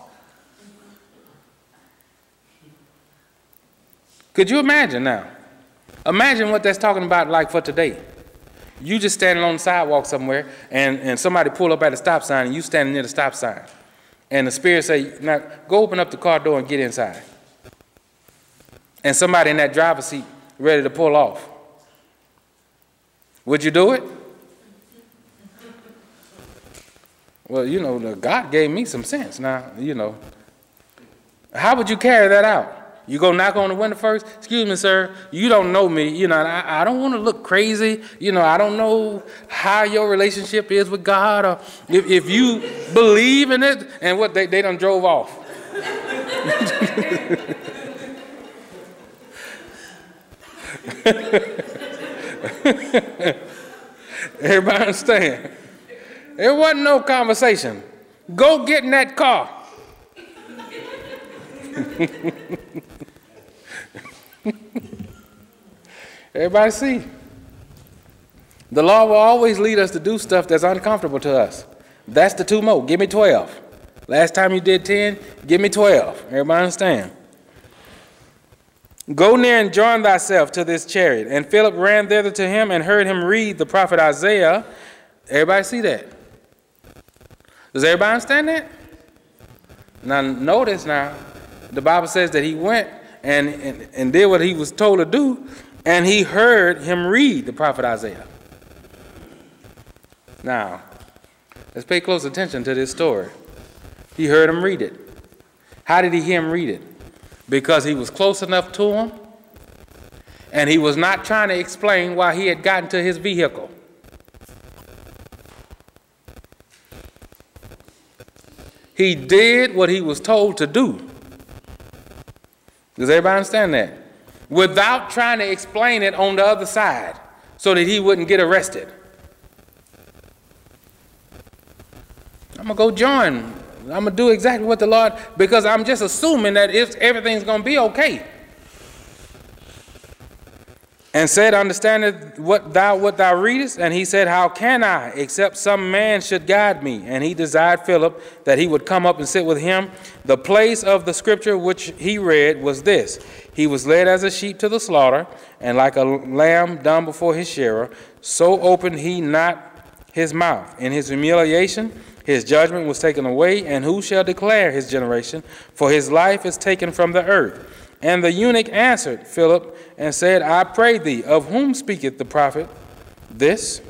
Could you imagine now? Imagine what that's talking about like for today. You just standing on the sidewalk somewhere and, and somebody pull up at a stop sign and you standing near the stop sign. And the spirit say, now go open up the car door and get inside. And somebody in that driver's seat ready to pull off. Would you do it? Well, you know, God gave me some sense. Now, you know, how would you carry that out? You go knock on the window first. Excuse me, sir. You don't know me. You know, I, I don't want to look crazy. You know, I don't know how your relationship is with God, or if, if you believe in it. And what they they done drove off. Everybody understand? There wasn't no conversation. Go get in that car. Everybody see? The Lord will always lead us to do stuff that's uncomfortable to us. That's the two more. Give me 12. Last time you did 10, give me 12. Everybody understand? Go near and join thyself to this chariot. And Philip ran thither to him and heard him read the prophet Isaiah. Everybody see that? Does everybody understand that? Now, notice now, the Bible says that he went and, and, and did what he was told to do, and he heard him read the prophet Isaiah. Now, let's pay close attention to this story. He heard him read it. How did he hear him read it? Because he was close enough to him, and he was not trying to explain why he had gotten to his vehicle. He did what he was told to do. Does everybody understand that? Without trying to explain it on the other side so that he wouldn't get arrested. I'm going to go join. I'm going to do exactly what the Lord, because I'm just assuming that if everything's going to be okay and said, Understandeth what thou what thou readest? And he said, How can I, except some man should guide me? And he desired Philip that he would come up and sit with him. The place of the scripture which he read was this He was led as a sheep to the slaughter, and like a lamb dumb before his shearer, so opened he not his mouth. In his humiliation, his judgment was taken away, and who shall declare his generation? For his life is taken from the earth. And the eunuch answered Philip and said, I pray thee, of whom speaketh the prophet this?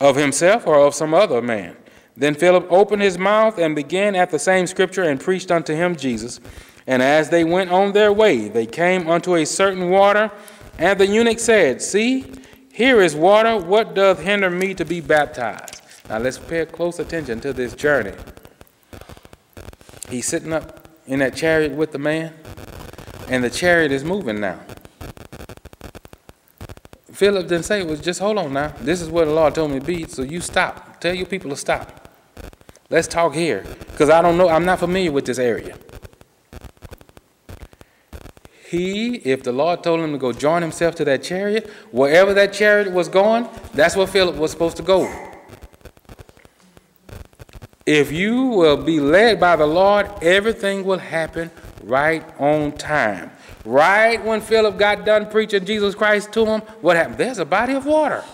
Of himself or of some other man? Then Philip opened his mouth and began at the same scripture and preached unto him Jesus. And as they went on their way, they came unto a certain water, and the eunuch said, See, here is water. What doth hinder me to be baptized? Now let's pay close attention to this journey. He's sitting up in that chariot with the man. And the chariot is moving now. Philip didn't say, well, just hold on now. This is where the Lord told me to be, so you stop. Tell your people to stop. Let's talk here. Because I don't know, I'm not familiar with this area. He, if the Lord told him to go join himself to that chariot, wherever that chariot was going, that's where Philip was supposed to go. If you will be led by the Lord, everything will happen right on time. Right when Philip got done preaching Jesus Christ to him, what happened? There's a body of water.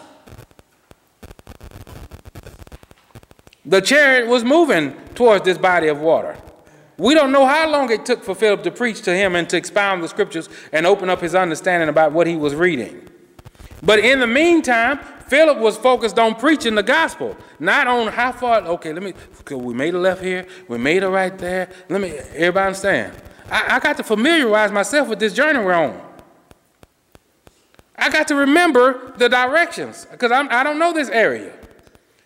The chariot was moving towards this body of water. We don't know how long it took for Philip to preach to him and to expound the scriptures and open up his understanding about what he was reading. But in the meantime, Philip was focused on preaching the gospel, not on how far. Okay, let me. We made a left here. We made a right there. Let me. Everybody understand? I, I got to familiarize myself with this journey we're on. I got to remember the directions because I don't know this area.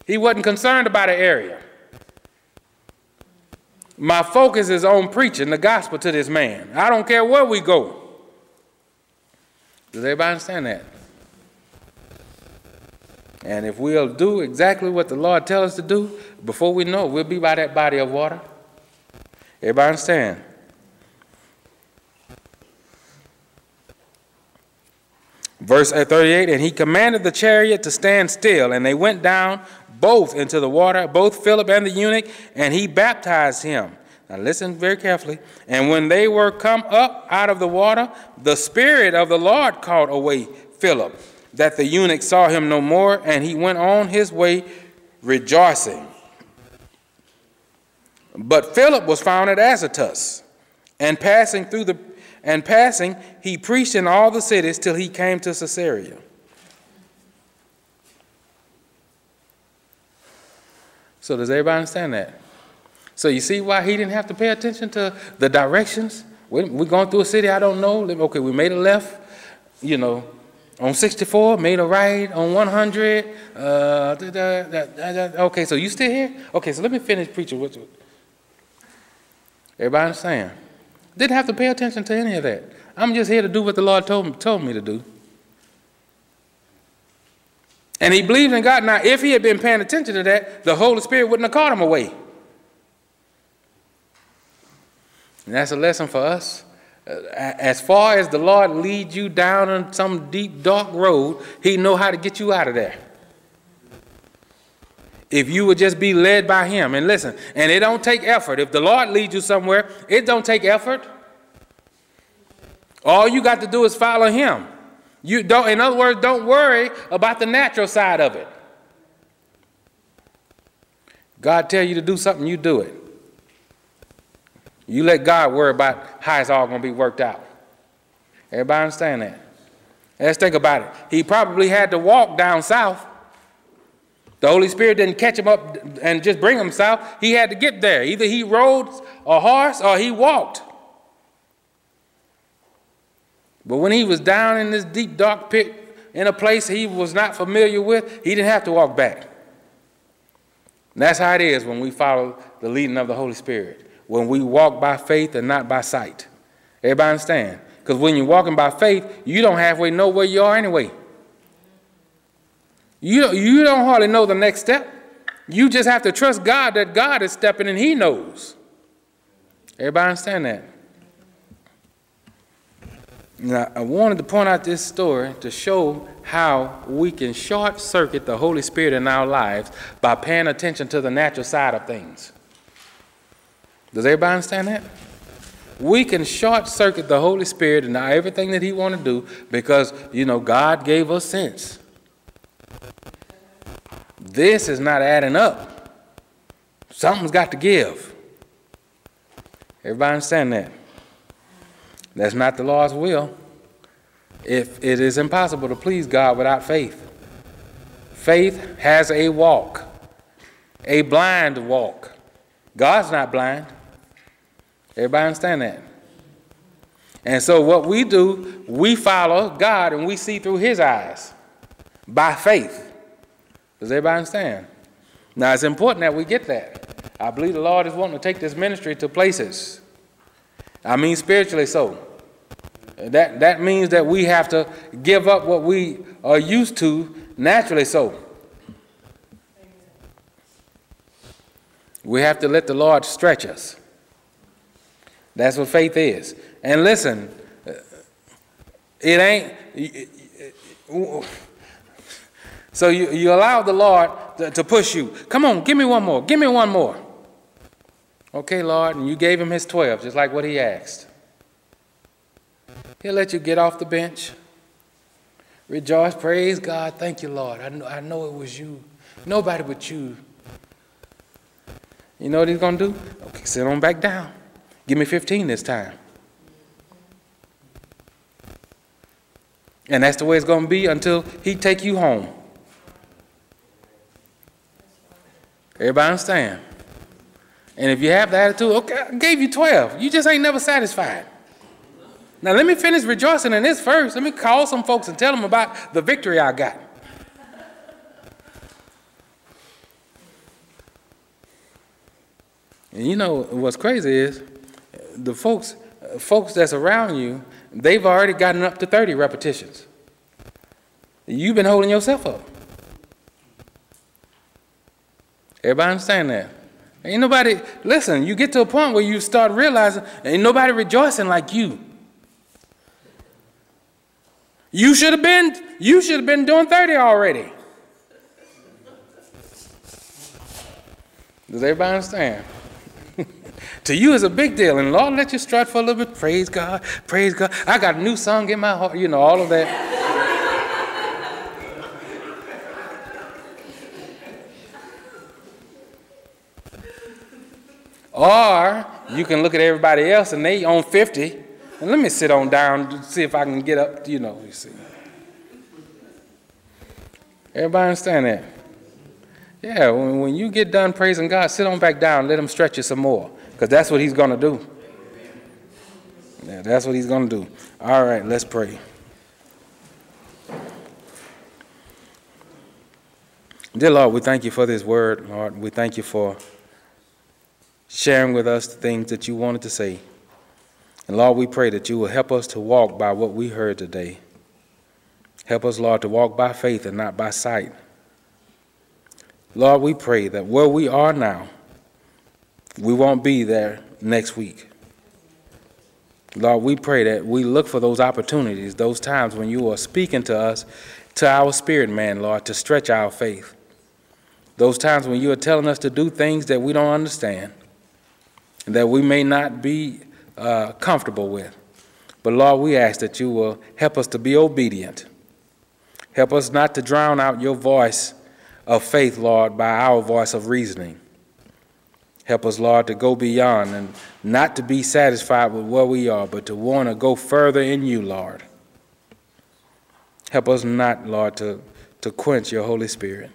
He wasn't concerned about an area. My focus is on preaching the gospel to this man. I don't care where we go. Does everybody understand that? And if we'll do exactly what the Lord tells us to do, before we know it, we'll be by that body of water. Everybody understand? Verse 38 And he commanded the chariot to stand still, and they went down both into the water, both Philip and the eunuch, and he baptized him. Now listen very carefully. And when they were come up out of the water, the Spirit of the Lord called away Philip, that the eunuch saw him no more, and he went on his way rejoicing. But Philip was found at Azotus, and passing through the and passing, he preached in all the cities till he came to Caesarea. So, does everybody understand that? So, you see why he didn't have to pay attention to the directions? We're going through a city I don't know. Okay, we made a left, you know, on 64, made a right on 100. Uh, da, da, da, okay, so you still here? Okay, so let me finish preaching. With Everybody understand? Didn't have to pay attention to any of that. I'm just here to do what the Lord told me, told me to do. And he believed in God. Now, if he had been paying attention to that, the Holy Spirit wouldn't have caught him away. And that's a lesson for us. Uh, as far as the Lord leads you down on some deep, dark road, he know how to get you out of there if you would just be led by him. And listen and it don't take effort. If the lord leads you somewhere it don't take effort. All you got to do is follow him. You don't in other words don't worry about the natural side of it. God tell you to do something you do it. You let god worry about how it's all going to be worked out. Everybody understand that? Let's think about it. He probably had to walk down south the Holy Spirit didn't catch him up and just bring him south. He had to get there. Either he rode a horse or he walked. But when he was down in this deep, dark pit in a place he was not familiar with, he didn't have to walk back. And that's how it is when we follow the leading of the Holy Spirit. When we walk by faith and not by sight. Everybody understand? Because when you're walking by faith, you don't halfway know where you are anyway. You, you don't hardly know the next step. You just have to trust God that God is stepping and He knows. Everybody understand that? Now, I wanted to point out this story to show how we can short circuit the Holy Spirit in our lives by paying attention to the natural side of things. Does everybody understand that? We can short circuit the Holy Spirit and everything that He want to do because, you know, God gave us sense. This is not adding up. Something's got to give. Everybody understand that? That's not the Lord's will. If it is impossible to please God without faith. Faith has a walk, a blind walk. God's not blind. Everybody understand that? And so what we do, we follow God and we see through his eyes by faith. Does everybody understand? Now, it's important that we get that. I believe the Lord is wanting to take this ministry to places. I mean, spiritually so. That, that means that we have to give up what we are used to naturally so. We have to let the Lord stretch us. That's what faith is. And listen, it ain't. So you, you allow the Lord to, to push you. Come on, give me one more. Give me one more. Okay, Lord, and you gave him his 12, just like what he asked. He'll let you get off the bench. Rejoice, praise God. Thank you, Lord. I know, I know it was you. Nobody but you. You know what he's going to do? Okay, sit on back down. Give me 15 this time. And that's the way it's going to be until he take you home. Everybody understand? And if you have the attitude, okay, I gave you 12. You just ain't never satisfied. Now let me finish rejoicing in this first. Let me call some folks and tell them about the victory I got. And you know what's crazy is the folks folks that's around you, they've already gotten up to 30 repetitions. You've been holding yourself up. Everybody understand that? Ain't nobody, listen, you get to a point where you start realizing ain't nobody rejoicing like you. You should have been, you should have been doing 30 already. Does everybody understand? to you it's a big deal. And Lord, let you strut for a little bit. Praise God. Praise God. I got a new song in my heart. You know, all of that. Or you can look at everybody else and they on 50. And let me sit on down to see if I can get up, you know, you see. Everybody understand that? Yeah, when, when you get done praising God, sit on back down, let him stretch you some more. Because that's what he's going to do. Yeah, that's what he's going to do. All right, let's pray. Dear Lord, we thank you for this word, Lord. We thank you for sharing with us the things that you wanted to say. And Lord, we pray that you will help us to walk by what we heard today. Help us, Lord, to walk by faith and not by sight. Lord, we pray that where we are now, we won't be there next week. Lord, we pray that we look for those opportunities, those times when you are speaking to us, to our spirit man, Lord, to stretch our faith. Those times when you are telling us to do things that we don't understand, and that we may not be uh, comfortable with. But Lord, we ask that you will help us to be obedient. Help us not to drown out your voice of faith, Lord, by our voice of reasoning. Help us, Lord, to go beyond and not to be satisfied with where we are, but to want to go further in you, Lord. Help us not, Lord, to, to quench your Holy Spirit,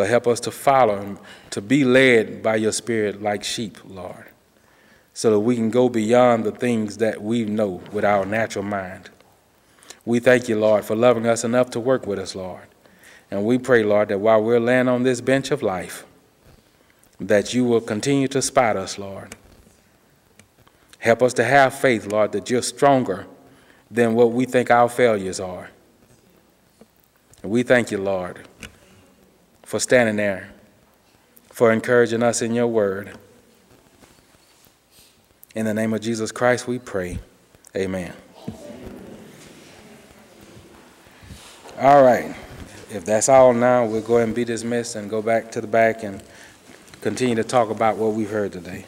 but help us to follow and to be led by your Spirit like sheep, Lord so that we can go beyond the things that we know with our natural mind. We thank you, Lord, for loving us enough to work with us, Lord. And we pray, Lord, that while we're laying on this bench of life, that you will continue to spot us, Lord. Help us to have faith, Lord, that you're stronger than what we think our failures are. And we thank you, Lord, for standing there, for encouraging us in your word. In the name of Jesus Christ, we pray. Amen. All right. If that's all now, we'll go ahead and be dismissed and go back to the back and continue to talk about what we've heard today.